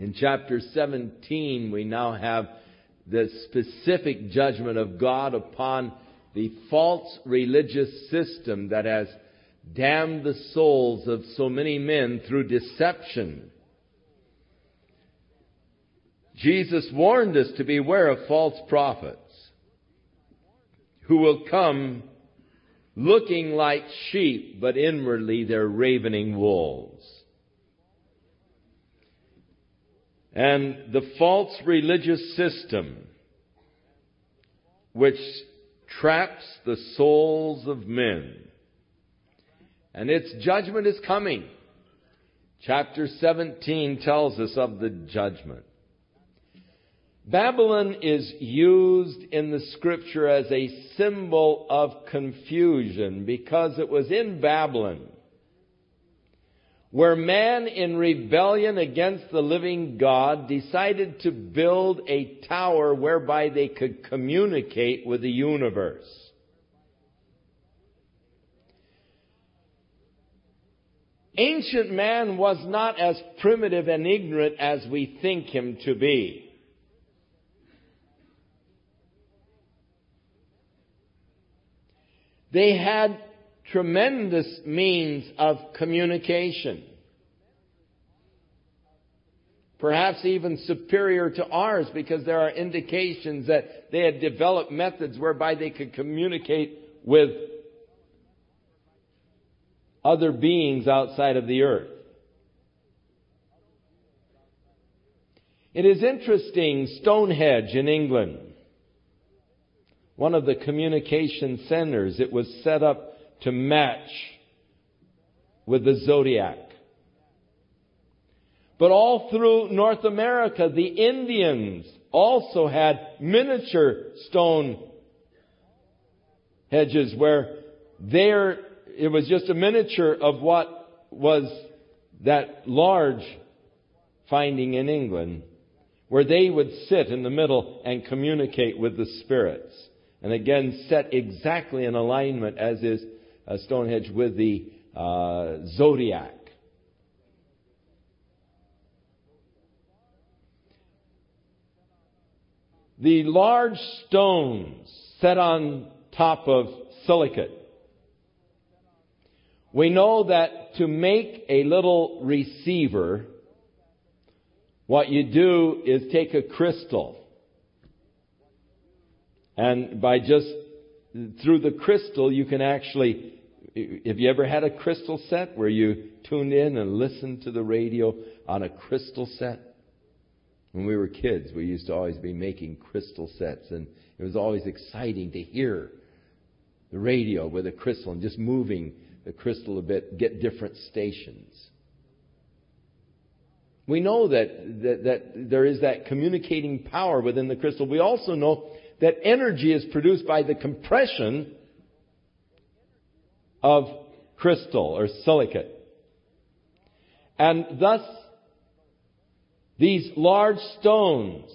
In chapter 17, we now have the specific judgment of God upon the false religious system that has damned the souls of so many men through deception. Jesus warned us to beware of false prophets who will come looking like sheep, but inwardly they're ravening wolves. And the false religious system, which traps the souls of men, and its judgment is coming. Chapter 17 tells us of the judgment. Babylon is used in the scripture as a symbol of confusion because it was in Babylon where man in rebellion against the living God decided to build a tower whereby they could communicate with the universe. Ancient man was not as primitive and ignorant as we think him to be. They had tremendous means of communication. Perhaps even superior to ours because there are indications that they had developed methods whereby they could communicate with other beings outside of the earth. It is interesting, Stonehenge in England one of the communication centers. It was set up to match with the zodiac. But all through North America, the Indians also had miniature stone hedges where there, it was just a miniature of what was that large finding in England, where they would sit in the middle and communicate with the spirits and again set exactly in alignment as is uh, Stonehenge with the uh, zodiac. The large stones set on top of silicate. We know that to make a little receiver, what you do is take a crystal and by just through the crystal, you can actually, have you ever had a crystal set where you tuned in and listened to the radio on a crystal set? When we were kids, we used to always be making crystal sets, and it was always exciting to hear the radio with a crystal and just moving the crystal a bit, get different stations. We know that, that, that there is that communicating power within the crystal. We also know that energy is produced by the compression of crystal or silicate. And thus, these large stones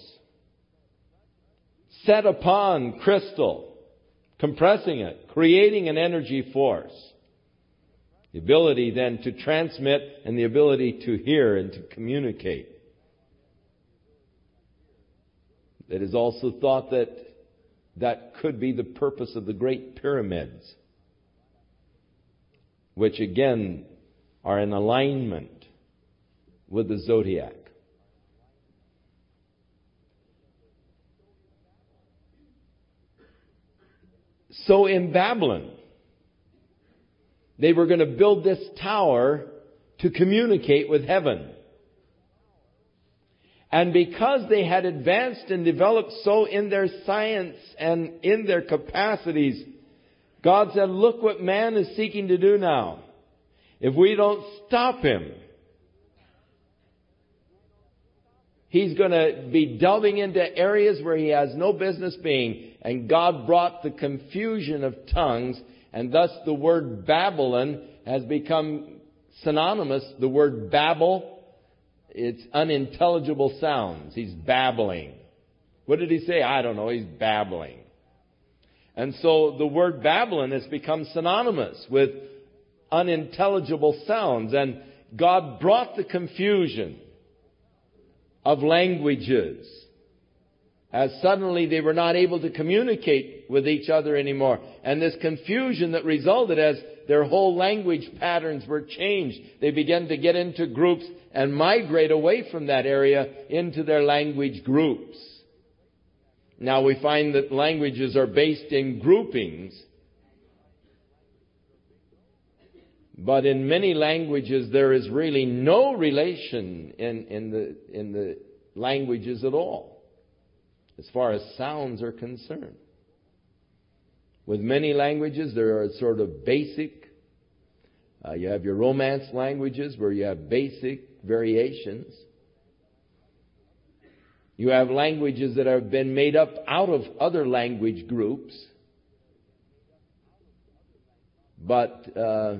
set upon crystal, compressing it, creating an energy force. The ability then to transmit and the ability to hear and to communicate. It is also thought that that could be the purpose of the great pyramids, which again are in alignment with the zodiac. So in Babylon, they were going to build this tower to communicate with heaven. And because they had advanced and developed so in their science and in their capacities, God said, look what man is seeking to do now. If we don't stop him, he's going to be delving into areas where he has no business being. And God brought the confusion of tongues, and thus the word Babylon has become synonymous. The word Babel it's unintelligible sounds. He's babbling. What did he say? I don't know. He's babbling. And so the word Babylon has become synonymous with unintelligible sounds. And God brought the confusion of languages. As suddenly they were not able to communicate with each other anymore. And this confusion that resulted as their whole language patterns were changed. They began to get into groups and migrate away from that area into their language groups. Now we find that languages are based in groupings. But in many languages there is really no relation in, in, the, in the languages at all, as far as sounds are concerned. With many languages there are sort of basic, uh, you have your romance languages where you have basic variations. You have languages that have been made up out of other language groups. But uh,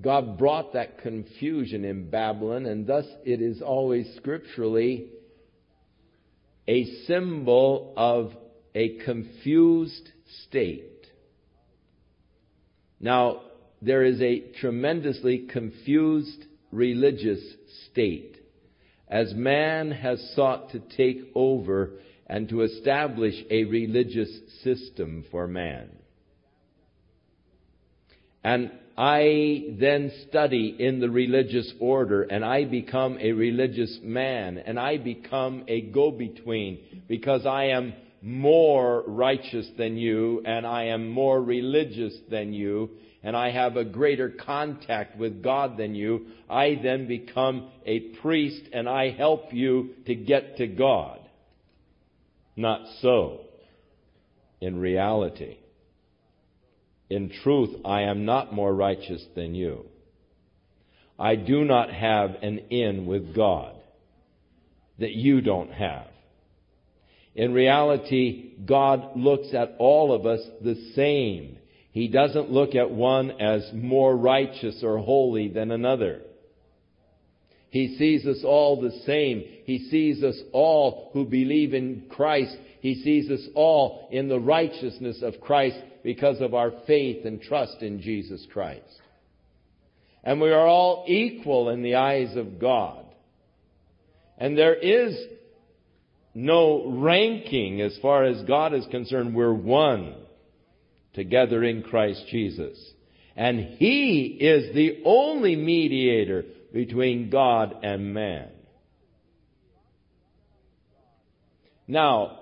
God brought that confusion in Babylon, and thus it is always scripturally a symbol of a confused state. Now, there is a tremendously confused religious state as man has sought to take over and to establish a religious system for man. And I then study in the religious order and I become a religious man and I become a go-between because I am more righteous than you and I am more religious than you and I have a greater contact with God than you, I then become a priest and I help you to get to God. Not so. In reality. In truth, I am not more righteous than you. I do not have an in with God that you don't have. In reality, God looks at all of us the same. He doesn't look at one as more righteous or holy than another. He sees us all the same. He sees us all who believe in Christ. He sees us all in the righteousness of Christ because of our faith and trust in Jesus Christ. And we are all equal in the eyes of God. And there is no ranking as far as God is concerned. We're one together in Christ Jesus. And He is the only mediator between God and man. Now,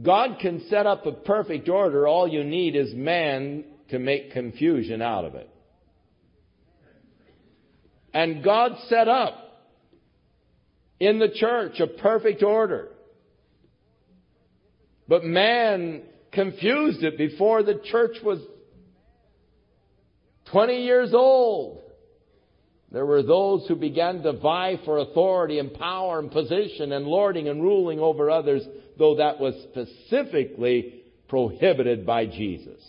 God can set up a perfect order. All you need is man to make confusion out of it. And God set up in the church a perfect order. But man confused it before the church was 20 years old. There were those who began to vie for authority and power and position and lording and ruling over others, though that was specifically prohibited by Jesus.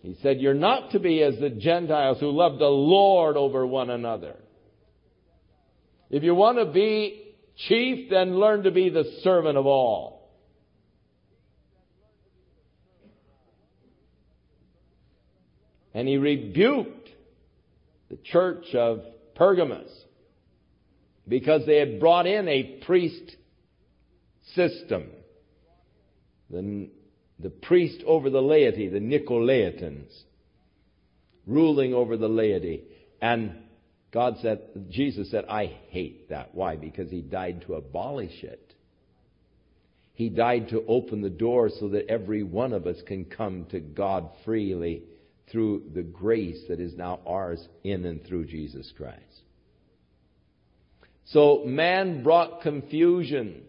He said, You're not to be as the Gentiles who love the Lord over one another. If you want to be chief, then learn to be the servant of all. And he rebuked the church of Pergamos because they had brought in a priest system. The, the priest over the laity, the Nicolaitans, ruling over the laity. And God said, Jesus said, I hate that. Why? Because he died to abolish it. He died to open the door so that every one of us can come to God freely through the grace that is now ours in and through Jesus Christ. So man brought confusion.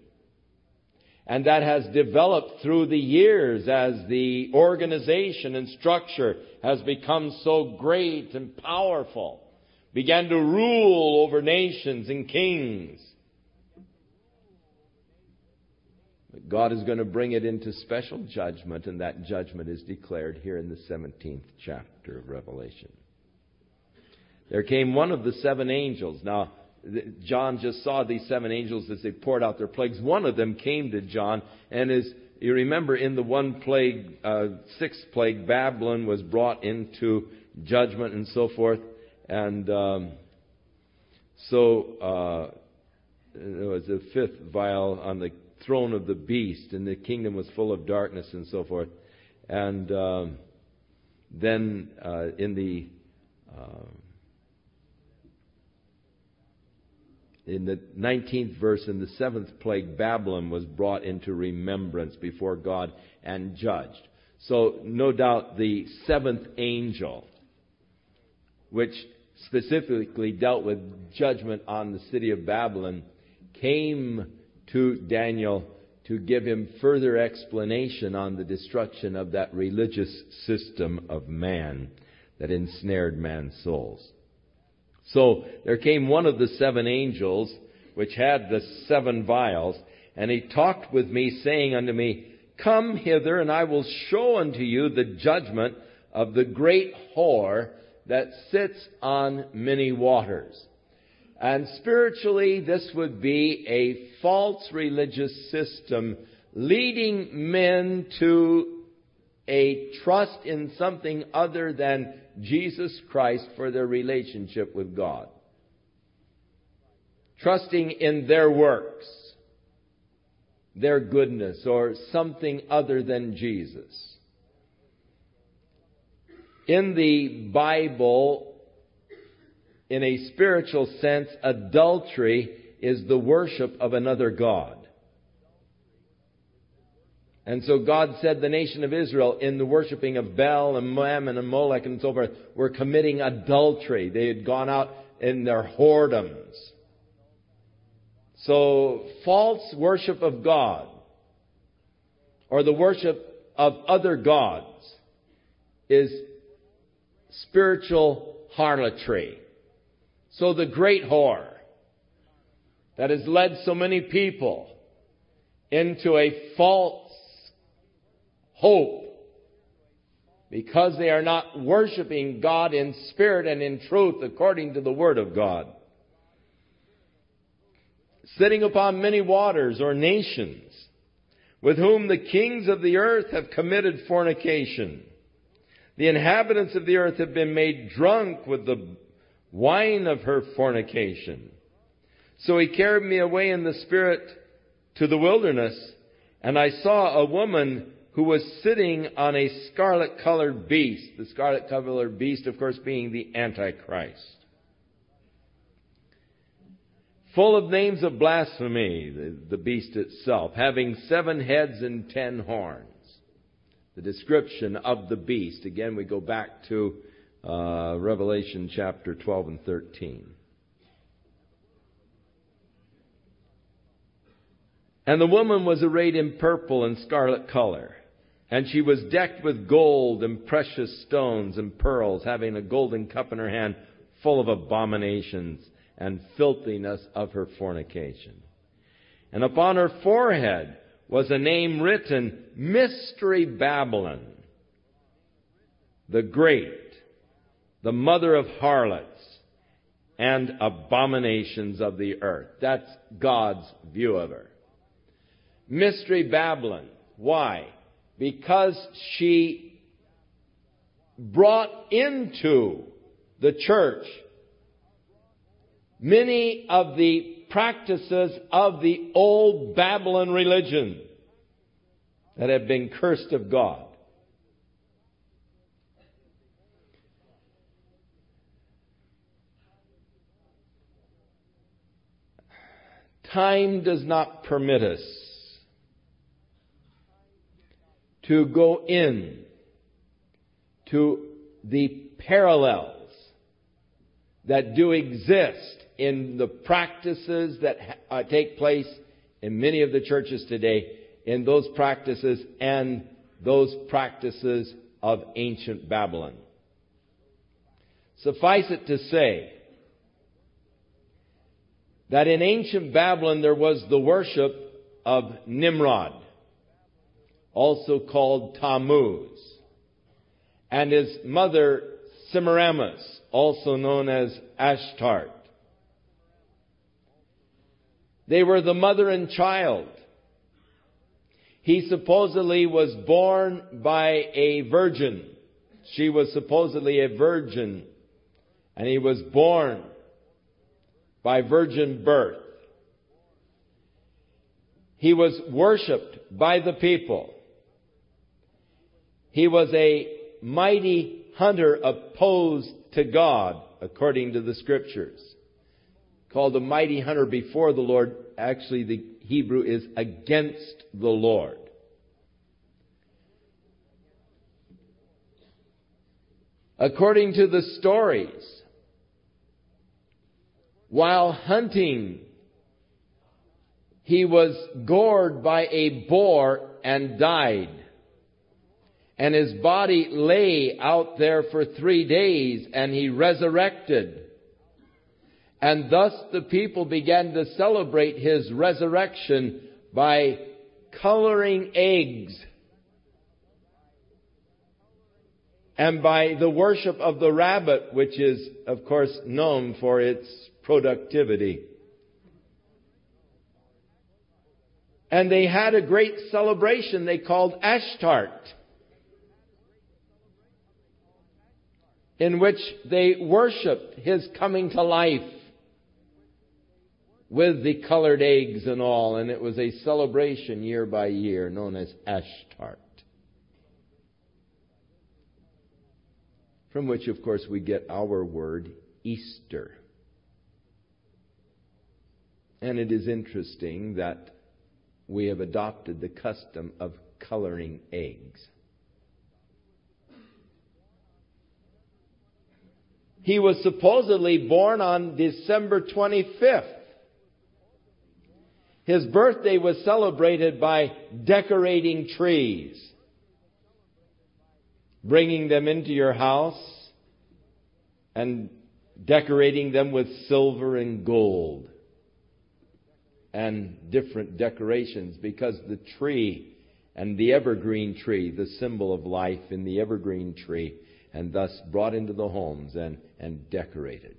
And that has developed through the years as the organization and structure has become so great and powerful. Began to rule over nations and kings. God is going to bring it into special judgment, and that judgment is declared here in the 17th chapter of Revelation. There came one of the seven angels. Now, John just saw these seven angels as they poured out their plagues. One of them came to John, and as you remember, in the one plague, uh, sixth plague, Babylon was brought into judgment and so forth. And um, So uh, there was a fifth vial on the throne of the beast, and the kingdom was full of darkness and so forth. And um, then uh, in the uh, in the 19th verse, in the seventh plague, Babylon was brought into remembrance before God and judged. So, no doubt, the seventh angel, which specifically dealt with judgment on the city of Babylon, came to Daniel to give him further explanation on the destruction of that religious system of man that ensnared man's souls. So there came one of the seven angels, which had the seven vials, and he talked with me, saying unto me, Come hither, and I will show unto you the judgment of the great whore that sits on many waters. And spiritually, this would be a false religious system leading men to a trust in something other than Jesus Christ for their relationship with God. Trusting in their works, their goodness, or something other than Jesus. In the Bible, in a spiritual sense, adultery is the worship of another God. And so God said the nation of Israel, in the worshiping of Baal and Mammon and Molech and so forth, were committing adultery. They had gone out in their whoredoms. So, false worship of God, or the worship of other gods, is spiritual harlotry. So the great whore that has led so many people into a false hope because they are not worshiping God in spirit and in truth according to the Word of God. Sitting upon many waters or nations, with whom the kings of the earth have committed fornication. The inhabitants of the earth have been made drunk with the wine of her fornication. So he carried me away in the spirit to the wilderness, and I saw a woman who was sitting on a scarlet colored beast. The scarlet colored beast, of course, being the Antichrist. Full of names of blasphemy, the, the beast itself, having seven heads and ten horns. The description of the beast. Again, we go back to uh, Revelation chapter 12 and 13. And the woman was arrayed in purple and scarlet color and she was decked with gold and precious stones and pearls, having a golden cup in her hand full of abominations and filthiness of her fornication. And upon her forehead was a name written, Mystery Babylon, the Great, the mother of harlots and abominations of the earth. That's God's view of her. Mystery Babylon. Why? because she brought into the church many of the practices of the old Babylon religion that have been cursed of God. Time does not permit us to go in to the parallels that do exist in the practices that uh, take place in many of the churches today, in those practices and those practices of ancient Babylon. Suffice it to say that in ancient Babylon there was the worship of Nimrod also called Tammuz, and his mother Semiramis, also known as Ashtart. They were the mother and child. He supposedly was born by a virgin. She was supposedly a virgin, and he was born by virgin birth. He was worshiped by the people. He was a mighty hunter opposed to God, according to the scriptures. Called a mighty hunter before the Lord. Actually, the Hebrew is against the Lord. According to the stories, while hunting, he was gored by a boar and died. And his body lay out there for three days and he resurrected. And thus the people began to celebrate his resurrection by coloring eggs and by the worship of the rabbit, which is, of course, known for its productivity. And they had a great celebration they called Ashtart, in which they worshiped his coming to life with the colored eggs and all, and it was a celebration year by year known as Ashtart. from which, of course, we get our word Easter. And it is interesting that we have adopted the custom of coloring eggs. He was supposedly born on December 25th. His birthday was celebrated by decorating trees bringing them into your house and decorating them with silver and gold and different decorations because the tree and the evergreen tree, the symbol of life in the evergreen tree, and thus brought into the homes and, and decorated.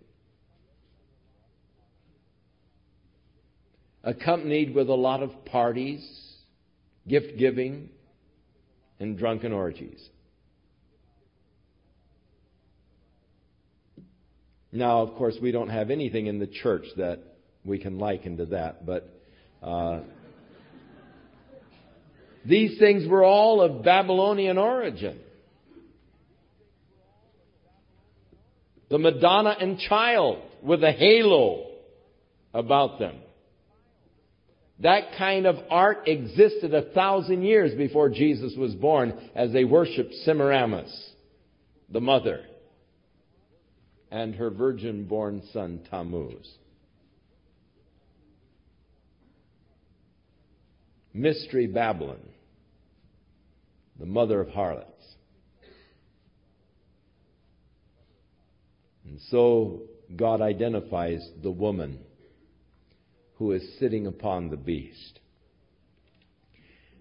Accompanied with a lot of parties, gift giving, and drunken orgies. Now, of course, we don't have anything in the church that we can liken to that, but uh, these things were all of Babylonian origin. The Madonna and child with a halo about them. That kind of art existed a thousand years before Jesus was born as they worshiped Semiramis, the mother and her virgin born son Tammuz. Mystery Babylon, the mother of harlots. And so God identifies the woman who is sitting upon the beast.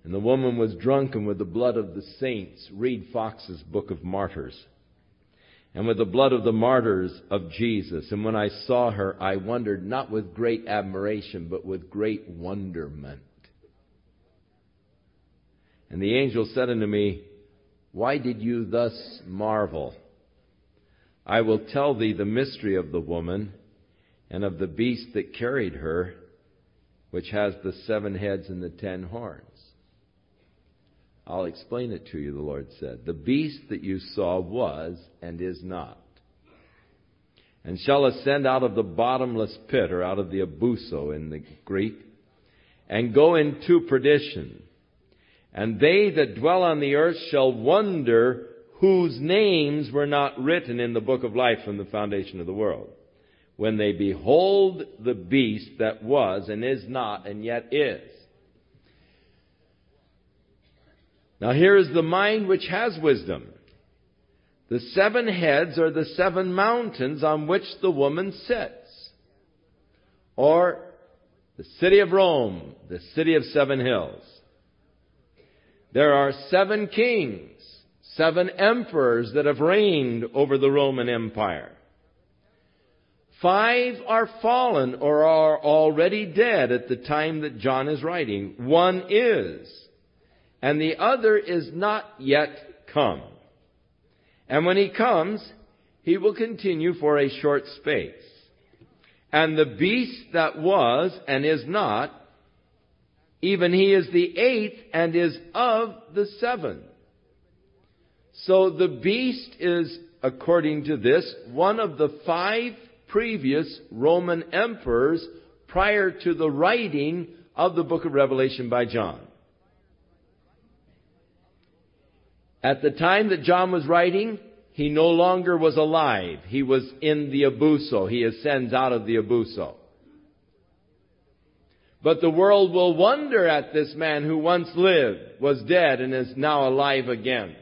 And the woman was drunken with the blood of the saints. Read Fox's Book of Martyrs and with the blood of the martyrs of Jesus. And when I saw her, I wondered not with great admiration, but with great wonderment. And the angel said unto me, Why did you thus marvel? I will tell thee the mystery of the woman and of the beast that carried her, which has the seven heads and the ten horns. I'll explain it to you, the Lord said. The beast that you saw was and is not, and shall ascend out of the bottomless pit, or out of the abussos in the Greek, and go into perdition. And they that dwell on the earth shall wonder whose names were not written in the book of life from the foundation of the world, when they behold the beast that was and is not and yet is. Now here is the mind which has wisdom. The seven heads are the seven mountains on which the woman sits. Or the city of Rome, the city of seven hills. There are seven kings, seven emperors that have reigned over the Roman Empire. Five are fallen or are already dead at the time that John is writing. One is and the other is not yet come. And when he comes, he will continue for a short space. And the beast that was and is not, even he is the eighth and is of the seven. So the beast is, according to this, one of the five previous Roman emperors prior to the writing of the book of Revelation by John. At the time that John was writing, he no longer was alive. He was in the abussos. He ascends out of the abussos. But the world will wonder at this man who once lived, was dead, and is now alive again.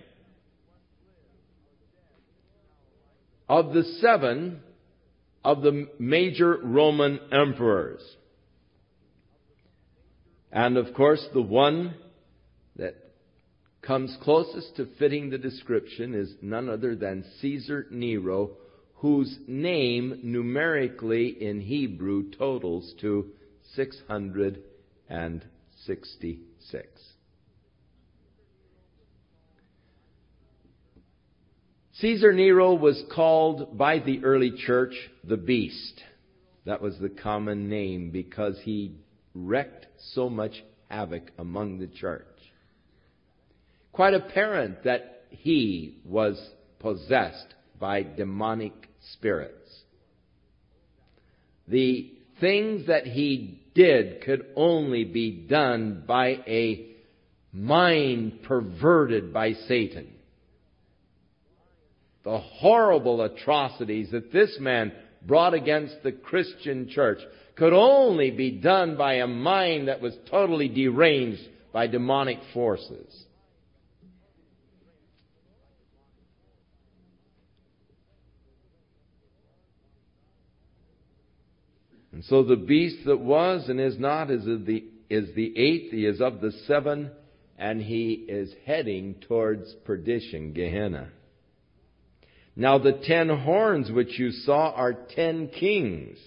Of the seven of the major Roman emperors. And of course, the one that comes closest to fitting the description is none other than Caesar Nero, whose name numerically in Hebrew totals to 666. Caesar Nero was called by the early church the beast. That was the common name because he wreaked so much havoc among the church. Quite apparent that he was possessed by demonic spirits. The things that he did could only be done by a mind perverted by Satan. The horrible atrocities that this man brought against the Christian church could only be done by a mind that was totally deranged by demonic forces. And so the beast that was and is not is the, is the eighth, he is of the seven, and he is heading towards perdition, Gehenna. Now the ten horns which you saw are ten kings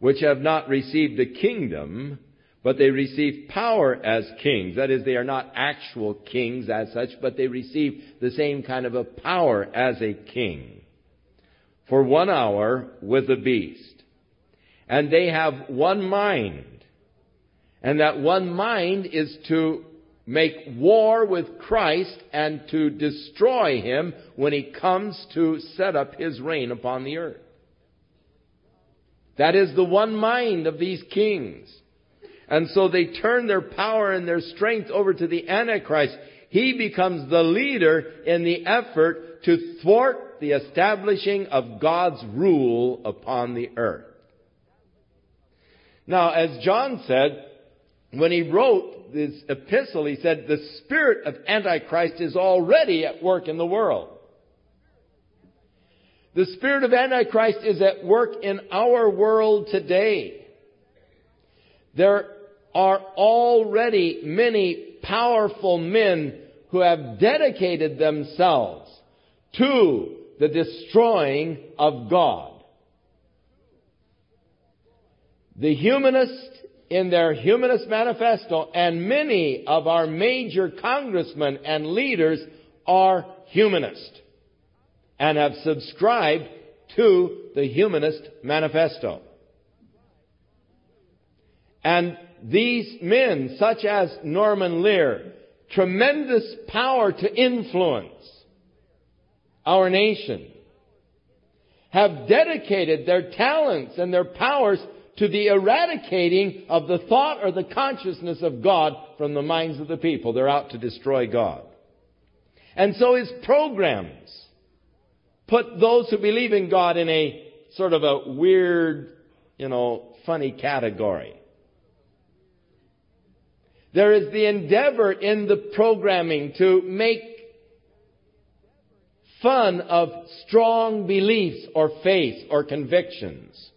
which have not received a kingdom, but they receive power as kings. That is, they are not actual kings as such, but they receive the same kind of a power as a king. For one hour with the beast. And they have one mind. And that one mind is to make war with Christ and to destroy him when he comes to set up his reign upon the earth. That is the one mind of these kings. And so they turn their power and their strength over to the Antichrist. He becomes the leader in the effort to thwart the establishing of God's rule upon the earth. Now, as John said, when he wrote this epistle, he said, the spirit of Antichrist is already at work in the world. The spirit of Antichrist is at work in our world today. There are already many powerful men who have dedicated themselves to the destroying of God. The humanists in their humanist manifesto and many of our major congressmen and leaders are humanist and have subscribed to the Humanist Manifesto. And these men, such as Norman Lear, tremendous power to influence our nation, have dedicated their talents and their powers to the eradicating of the thought or the consciousness of God from the minds of the people. They're out to destroy God. And so his programs put those who believe in God in a sort of a weird, you know, funny category. There is the endeavor in the programming to make fun of strong beliefs or faith or convictions.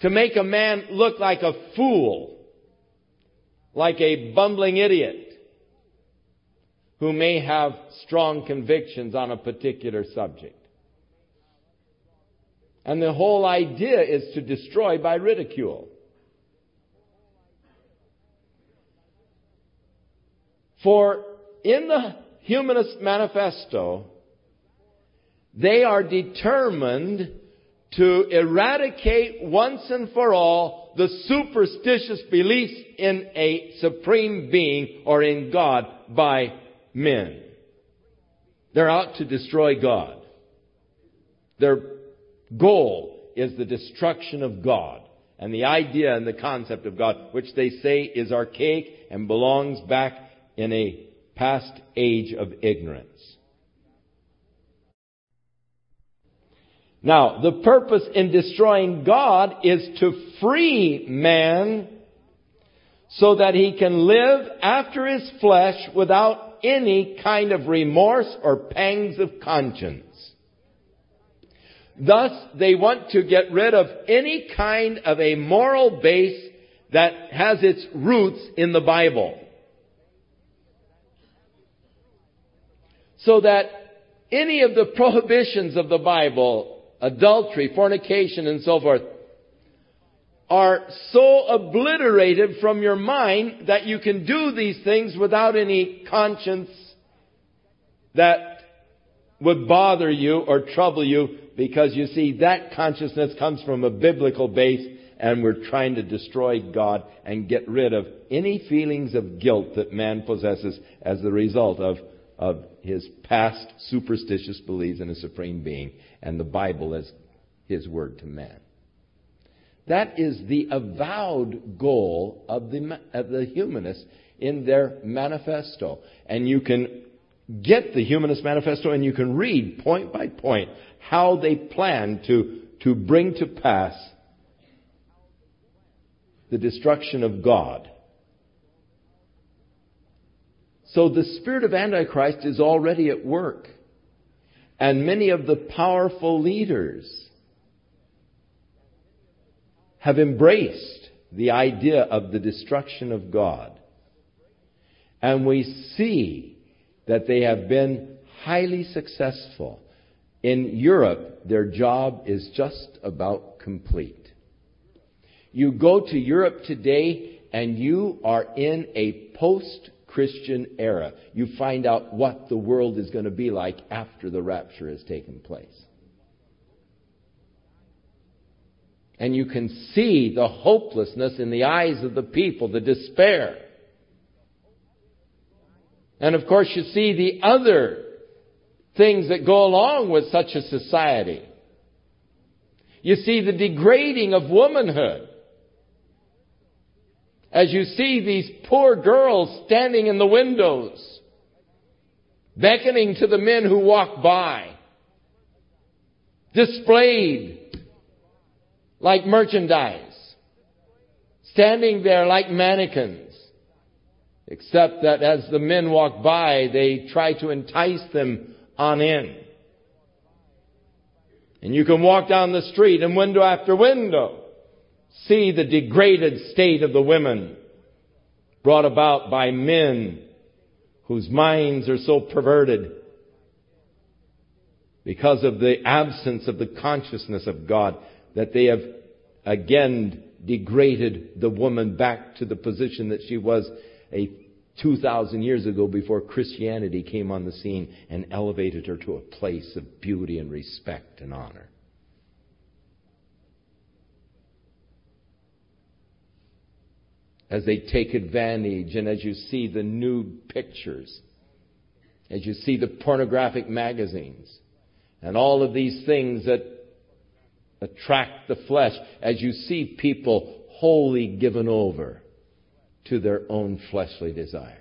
To make a man look like a fool, like a bumbling idiot who may have strong convictions on a particular subject. And the whole idea is to destroy by ridicule. For in the Humanist Manifesto, they are determined to eradicate once and for all the superstitious beliefs in a supreme being or in God by men. They're out to destroy God. Their goal is the destruction of God and the idea and the concept of God, which they say is archaic and belongs back in a past age of ignorance. Now, the purpose in destroying God is to free man so that he can live after his flesh without any kind of remorse or pangs of conscience. Thus, they want to get rid of any kind of a moral base that has its roots in the Bible. So that any of the prohibitions of the Bible, adultery, fornication, and so forth, are so obliterated from your mind that you can do these things without any conscience that would bother you or trouble you because you see that consciousness comes from a biblical base and we're trying to destroy God and get rid of any feelings of guilt that man possesses as the result of, of his past superstitious beliefs in a supreme being and the Bible as his word to man. That is the avowed goal of the, of the humanists in their manifesto. And you can get the Humanist Manifesto and you can read point by point how they plan to, to bring to pass the destruction of God. So the spirit of Antichrist is already at work. And many of the powerful leaders have embraced the idea of the destruction of God. And we see that they have been highly successful. In Europe, their job is just about complete. You go to Europe today and you are in a post Christian era. You find out what the world is going to be like after the rapture has taken place. And you can see the hopelessness in the eyes of the people, the despair. And of course, you see the other things that go along with such a society. You see the degrading of womanhood. As you see these poor girls standing in the windows, beckoning to the men who walk by, displayed like merchandise, standing there like mannequins. Except that as the men walk by, they try to entice them on in. And you can walk down the street and window after window see the degraded state of the women brought about by men whose minds are so perverted because of the absence of the consciousness of God that they have again degraded the woman back to the position that she was a 2,000 years ago before Christianity came on the scene and elevated her to a place of beauty and respect and honor. As they take advantage and as you see the nude pictures, as you see the pornographic magazines, and all of these things that attract the flesh, as you see people wholly given over to their own fleshly desires.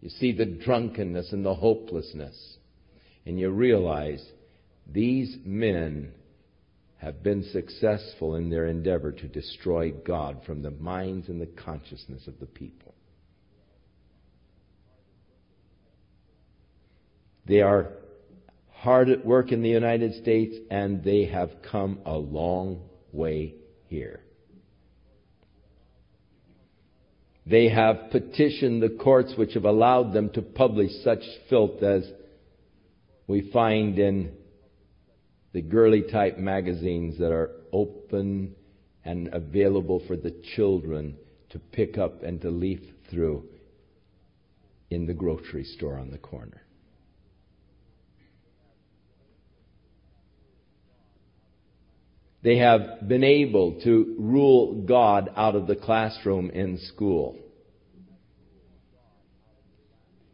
You see the drunkenness and the hopelessness, and you realize these men have been successful in their endeavor to destroy God from the minds and the consciousness of the people. They are hard at work in the United States and they have come a long way here. They have petitioned the courts which have allowed them to publish such filth as we find in the girly type magazines that are open and available for the children to pick up and to leaf through in the grocery store on the corner. They have been able to rule God out of the classroom in school.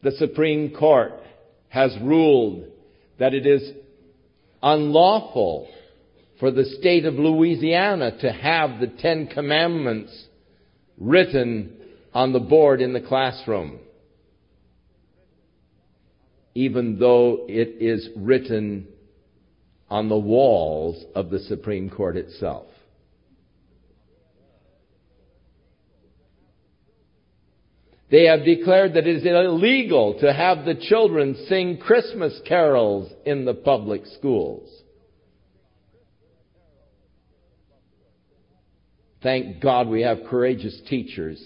The Supreme Court has ruled that it is unlawful for the state of Louisiana to have the Ten Commandments written on the board in the classroom, even though it is written on the walls of the Supreme Court itself. They have declared that it is illegal to have the children sing Christmas carols in the public schools. Thank God we have courageous teachers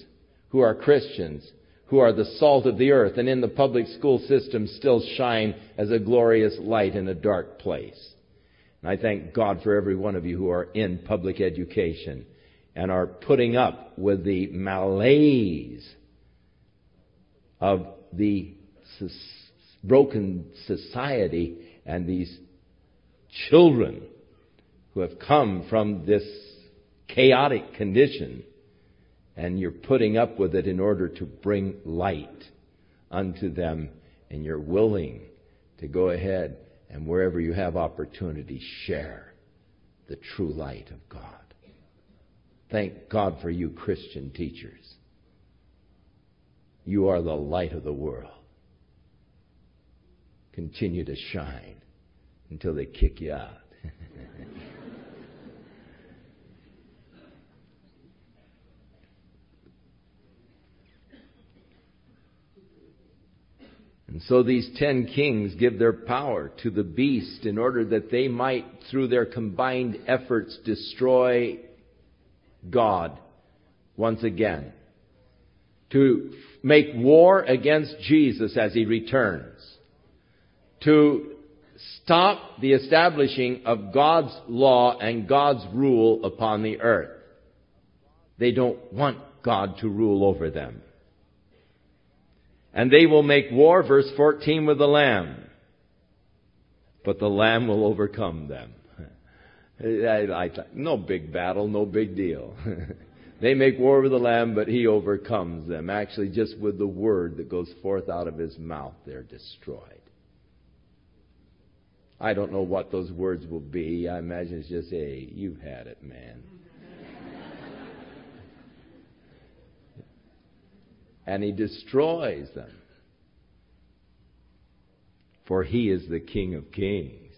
who are Christians, who are the salt of the earth, and in the public school system still shine as a glorious light in a dark place. And I thank God for every one of you who are in public education and are putting up with the malaise of the broken society and these children who have come from this chaotic condition and you're putting up with it in order to bring light unto them and you're willing to go ahead and wherever you have opportunity share the true light of God. Thank God for you Christian teachers. You are the light of the world. Continue to shine until they kick you out. And so these ten kings give their power to the beast in order that they might, through their combined efforts, destroy God once again. To make war against Jesus as he returns. To stop the establishing of God's law and God's rule upon the earth. They don't want God to rule over them. And they will make war, verse 14, with the Lamb. But the Lamb will overcome them. No big battle, no big deal. they make war with the Lamb, but he overcomes them. Actually, just with the word that goes forth out of his mouth, they're destroyed. I don't know what those words will be. I imagine it's just, hey, you've had it, man. and he destroys them. For he is the King of kings.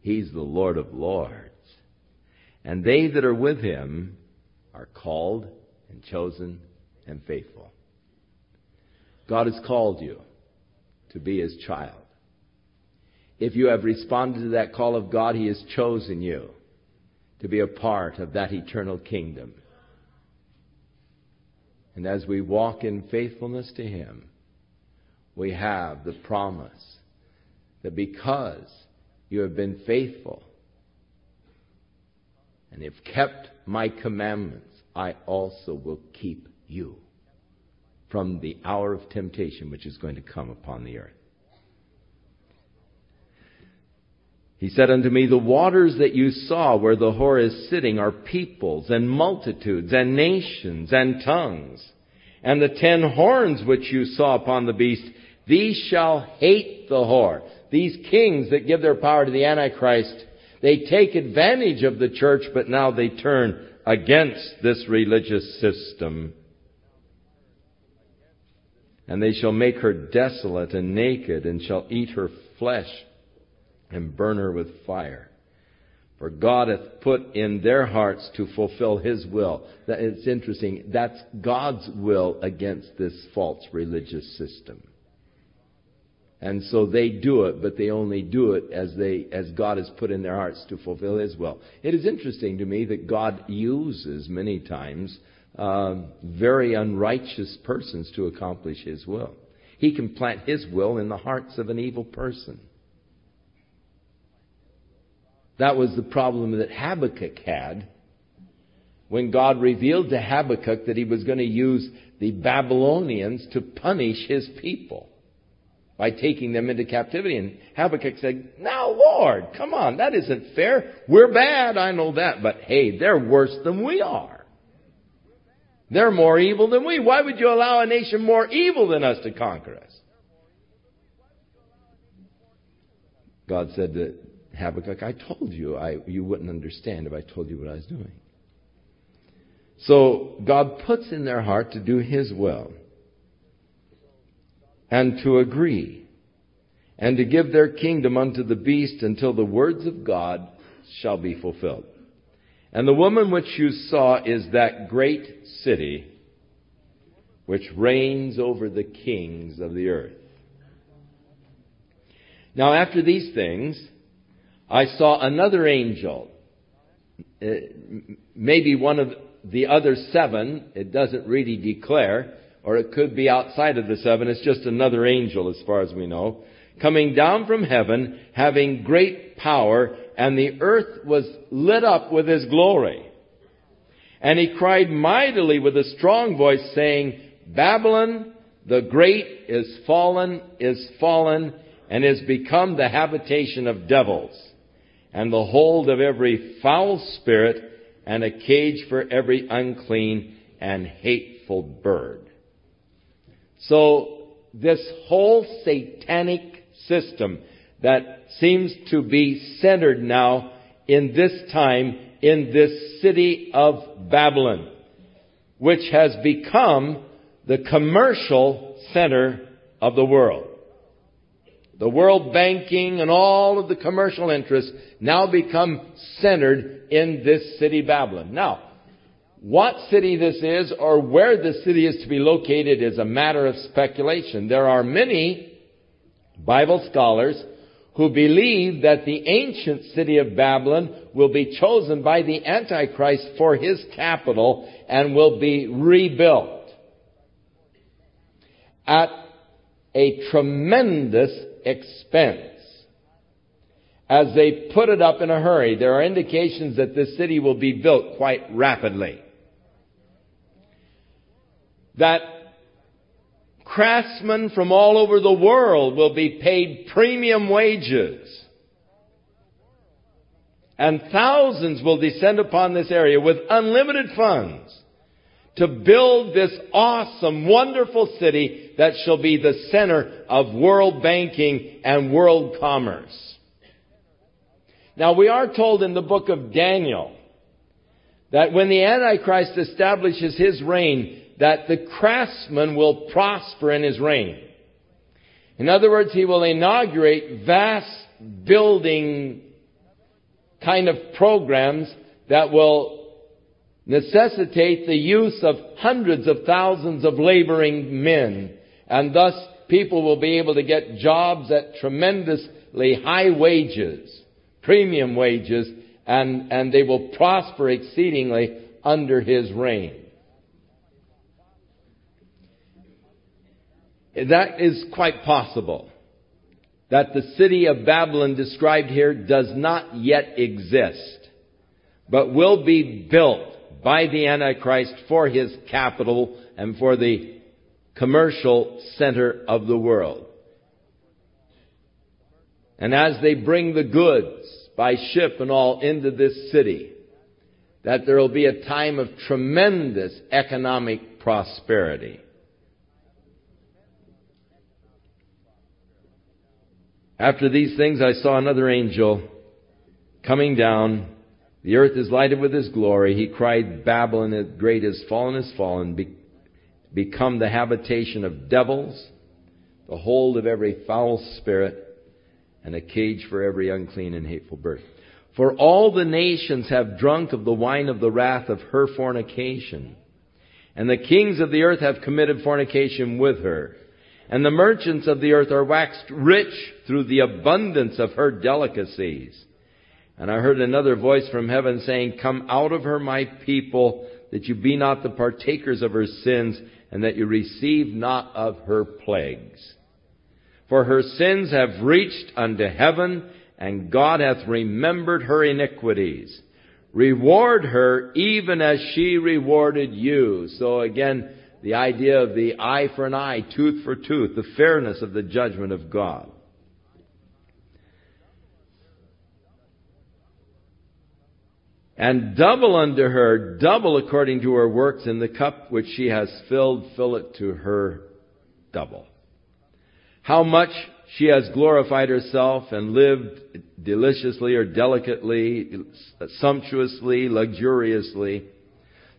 He's the Lord of lords. And they that are with him are called and chosen and faithful. God has called you to be his child. If you have responded to that call of God, he has chosen you to be a part of that eternal kingdom. And as we walk in faithfulness to Him, we have the promise that because you have been faithful and have kept my commandments, I also will keep you from the hour of temptation which is going to come upon the earth. He said unto me, The waters that you saw where the whore is sitting are peoples and multitudes and nations and tongues. And the ten horns which you saw upon the beast, these shall hate the whore. These kings that give their power to the Antichrist, they take advantage of the church, but now they turn against this religious system. And they shall make her desolate and naked, and shall eat her flesh and burn her with fire. For God hath put in their hearts to fulfill His will. It's interesting. That's God's will against this false religious system. And so they do it, but they only do it as they, as God has put in their hearts to fulfill His will. It is interesting to me that God uses many times uh, very unrighteous persons to accomplish His will. He can plant His will in the hearts of an evil person. That was the problem that Habakkuk had when God revealed to Habakkuk that he was going to use the Babylonians to punish his people. By taking them into captivity. And Habakkuk said, Now, Lord, come on, that isn't fair. We're bad, I know that, but hey, they're worse than we are. They're more evil than we. Why would you allow a nation more evil than us to conquer us? God said to Habakkuk, I told you I, you wouldn't understand if I told you what I was doing. So God puts in their heart to do His will and to agree and to give their kingdom unto the beast until the words of God shall be fulfilled. And the woman which you saw is that great city which reigns over the kings of the earth. Now after these things, I saw another angel, uh, maybe one of the other seven, it doesn't really declare, or it could be outside of the seven, it's just another angel as far as we know, coming down from heaven, having great power, and the earth was lit up with his glory. And he cried mightily with a strong voice, saying, Babylon the great is fallen, is fallen, and is become the habitation of devils, and the hold of every foul spirit, and a cage for every unclean and hateful bird. So this whole satanic system that seems to be centered now in this time in this city of Babylon, which has become the commercial center of the world. The world banking and all of the commercial interests now become centered in this city Babylon. Now, what city this is or where this city is to be located is a matter of speculation. There are many Bible scholars who believe that the ancient city of Babylon will be chosen by the Antichrist for his capital and will be rebuilt at a tremendous expense as they put it up in a hurry. There are indications that this city will be built quite rapidly. That craftsmen from all over the world will be paid premium wages. And thousands will descend upon this area with unlimited funds to build this awesome, wonderful city that shall be the center of world banking and world commerce. Now we are told in the book of Daniel that when the Antichrist establishes his reign, that the craftsman will prosper in his reign. In other words, he will inaugurate vast building kind of programs that will necessitate the use of hundreds of thousands of laboring men, and thus people will be able to get jobs at tremendously high wages, premium wages, and, and they will prosper exceedingly under his reign. That is quite possible. That the city of Babylon described here does not yet exist, but will be built by the Antichrist for his capital and for the commercial center of the world. And as they bring the goods by ship and all into this city, that there will be a time of tremendous economic prosperity. After these things I saw another angel coming down the earth is lighted with his glory. He cried, Babylon the great has fallen, has fallen, be, become the habitation of devils, the hold of every foul spirit, and a cage for every unclean and hateful bird. For all the nations have drunk of the wine of the wrath of her fornication. And the kings of the earth have committed fornication with her. And the merchants of the earth are waxed rich through the abundance of her delicacies. And I heard another voice from heaven saying, Come out of her, my people, that you be not the partakers of her sins, and that you receive not of her plagues. For her sins have reached unto heaven, and God hath remembered her iniquities. Reward her even as she rewarded you. So again, the idea of the eye for an eye, tooth for tooth, the fairness of the judgment of God. And double unto her, double according to her works in the cup which she has filled, fill it to her double. How much she has glorified herself and lived deliciously or delicately, sumptuously, luxuriously.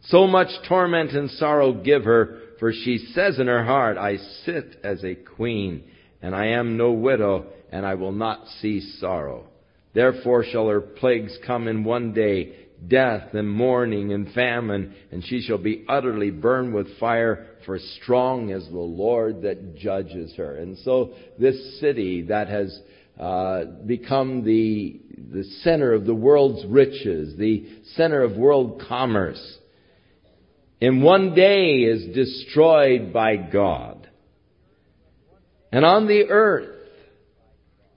So much torment and sorrow give her, for she says in her heart, I sit as a queen, and I am no widow, and I will not see sorrow. Therefore shall her plagues come in one day, death and mourning and famine, and she shall be utterly burned with fire, for strong is the Lord that judges her. And so this city that has uh, become the, the center of the world's riches, the center of world commerce, in one day is destroyed by God. And on the earth,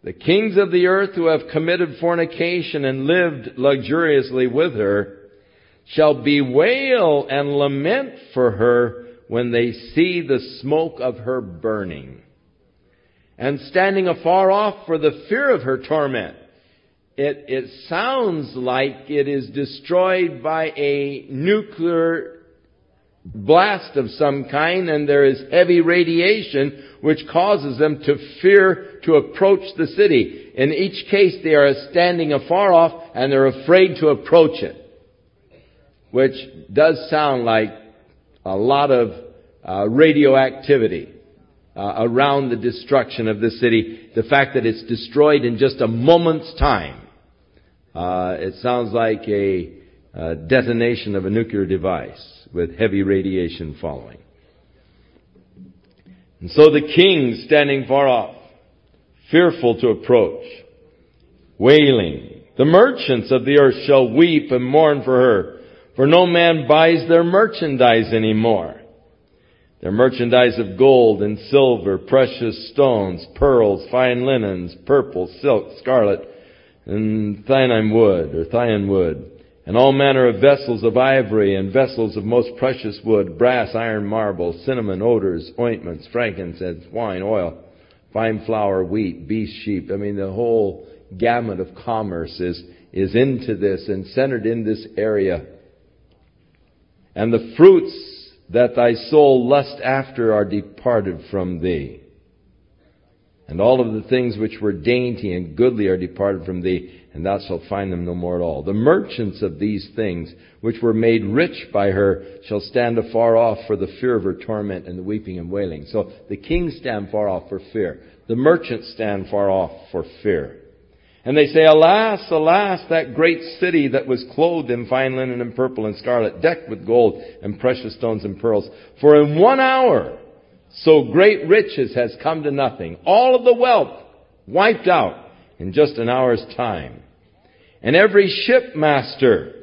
the kings of the earth who have committed fornication and lived luxuriously with her shall bewail and lament for her when they see the smoke of her burning. And standing afar off for the fear of her torment. It, it sounds like it is destroyed by a nuclear blast of some kind and there is heavy radiation which causes them to fear to approach the city. In each case they are standing afar off and they're afraid to approach it. Which does sound like a lot of uh, radioactivity uh, around the destruction of the city. The fact that it's destroyed in just a moment's time. Uh, it sounds like a uh, detonation of a nuclear device with heavy radiation following. And so the king standing far off, fearful to approach, wailing, the merchants of the earth shall weep and mourn for her, for no man buys their merchandise anymore. Their merchandise of gold and silver, precious stones, pearls, fine linens, purple, silk, scarlet, and thyine wood, or thyan wood, and all manner of vessels of ivory and vessels of most precious wood, brass, iron, marble, cinnamon, odors, ointments, frankincense, wine, oil, fine flour, wheat, beast, sheep. I mean, the whole gamut of commerce is, is into this and centered in this area. And the fruits that thy soul lust after are departed from thee. And all of the things which were dainty and goodly are departed from thee and thou shalt find them no more at all. The merchants of these things, which were made rich by her, shall stand afar off for the fear of her torment and the weeping and wailing. So the kings stand far off for fear. The merchants stand far off for fear. And they say, Alas, alas, that great city that was clothed in fine linen and purple and scarlet, decked with gold and precious stones and pearls. For in one hour, so great riches has come to nothing. All of the wealth wiped out in just an hour's time and every shipmaster,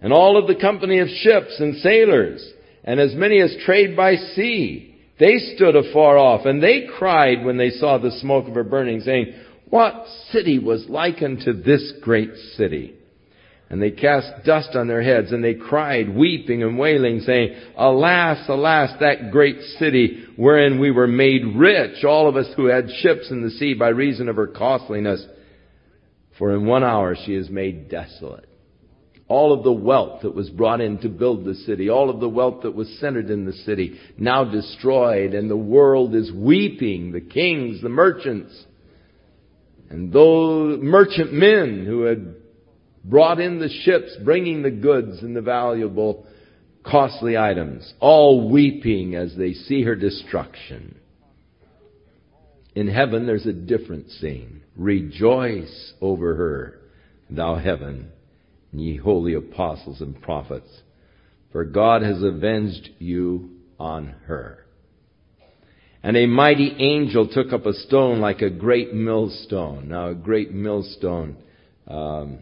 and all of the company of ships and sailors, and as many as trade by sea. They stood afar off, and they cried when they saw the smoke of her burning, saying, What city was likened to this great city? And they cast dust on their heads, and they cried, weeping and wailing, saying, Alas, alas, that great city wherein we were made rich, all of us who had ships in the sea by reason of her costliness. For in one hour she is made desolate. All of the wealth that was brought in to build the city, all of the wealth that was centered in the city, now destroyed, and the world is weeping, the kings, the merchants, and those merchant men who had brought in the ships, bringing the goods and the valuable, costly items, all weeping as they see her destruction. In heaven, there's a different scene. Rejoice over her, thou heaven, ye holy apostles and prophets, for God has avenged you on her. And a mighty angel took up a stone like a great millstone. Now, a great millstone um,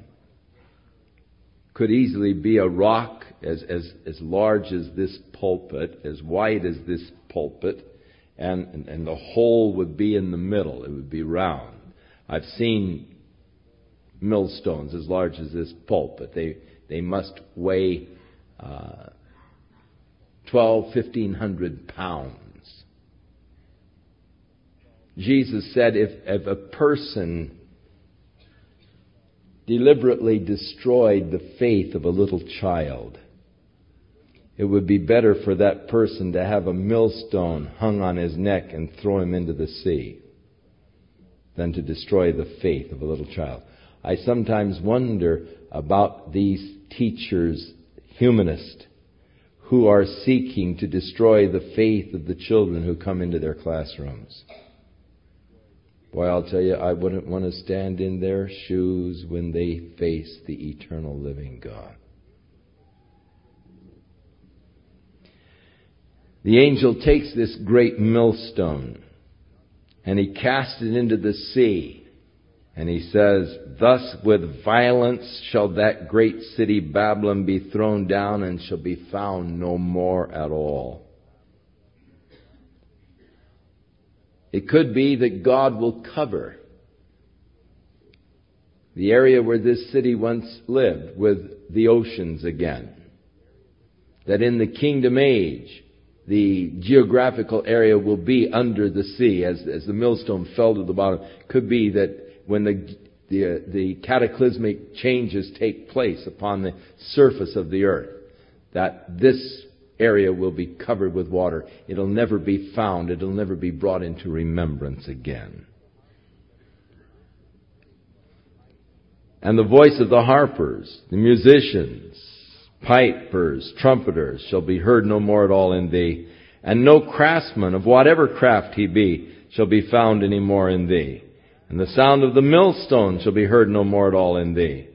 could easily be a rock as, as, as large as this pulpit, as wide as this pulpit, and, and, and the hole would be in the middle. It would be round. I've seen millstones as large as this pulpit. They, they must weigh uh, twelve, fifteen hundred pounds. Jesus said if, if a person deliberately destroyed the faith of a little child, it would be better for that person to have a millstone hung on his neck and throw him into the sea than to destroy the faith of a little child. I sometimes wonder about these teachers, humanists, who are seeking to destroy the faith of the children who come into their classrooms. Boy, I'll tell you, I wouldn't want to stand in their shoes when they face the eternal living God. The angel takes this great millstone and he casts it into the sea. And he says, Thus with violence shall that great city Babylon be thrown down and shall be found no more at all. It could be that God will cover the area where this city once lived with the oceans again. That in the kingdom age, the geographical area will be under the sea as, as the millstone fell to the bottom. Could be that when the, the, uh, the cataclysmic changes take place upon the surface of the earth, that this area will be covered with water. It'll never be found. It'll never be brought into remembrance again. And the voice of the harpers, the musicians, pipers, trumpeters shall be heard no more at all in thee, and no craftsman of whatever craft he be shall be found any more in thee. And the sound of the millstone shall be heard no more at all in thee.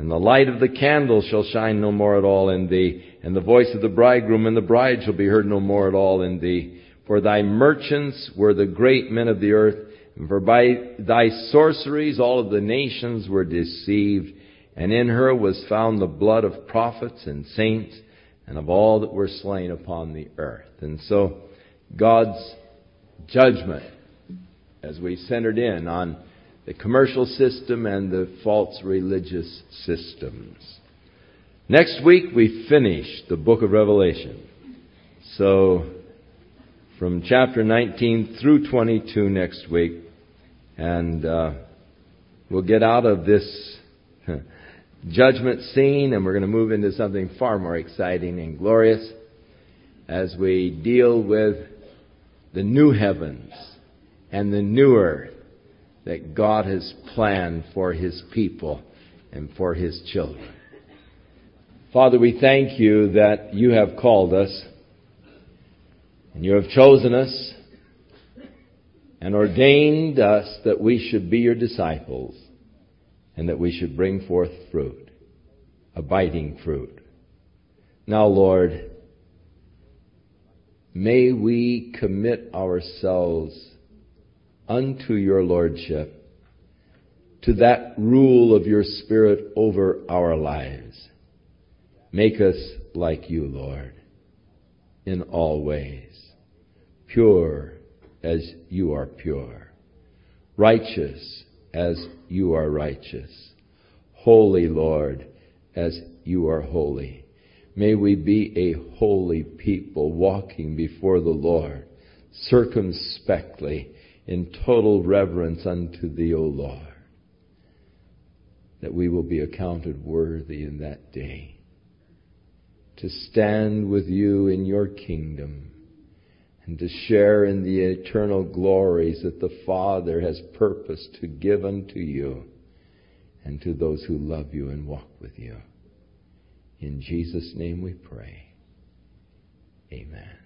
And the light of the candle shall shine no more at all in thee. And the voice of the bridegroom and the bride shall be heard no more at all in thee. For thy merchants were the great men of the earth, and for by thy sorceries all of the nations were deceived and in her was found the blood of prophets and saints and of all that were slain upon the earth. And so God's judgment, as we centered in on the commercial system and the false religious systems. Next week we finish the book of Revelation. So from chapter 19 through 22 next week, and uh, we'll get out of this judgment scene, and we're going to move into something far more exciting and glorious as we deal with the new heavens and the new earth that God has planned for His people and for His children. Father, we thank you that you have called us and you have chosen us and ordained us that we should be your disciples and that we should bring forth fruit, abiding fruit. Now, Lord, may we commit ourselves unto your Lordship, to that rule of your Spirit over our lives. Make us like you, Lord, in all ways. Pure as you are pure. Righteous as you are righteous. Holy, Lord, as you are holy. May we be a holy people walking before the Lord circumspectly in total reverence unto thee, O Lord, that we will be accounted worthy in that day to stand with you in your kingdom and to share in the eternal glories that the Father has purposed to give unto you and to those who love you and walk with you. In Jesus' name we pray. Amen.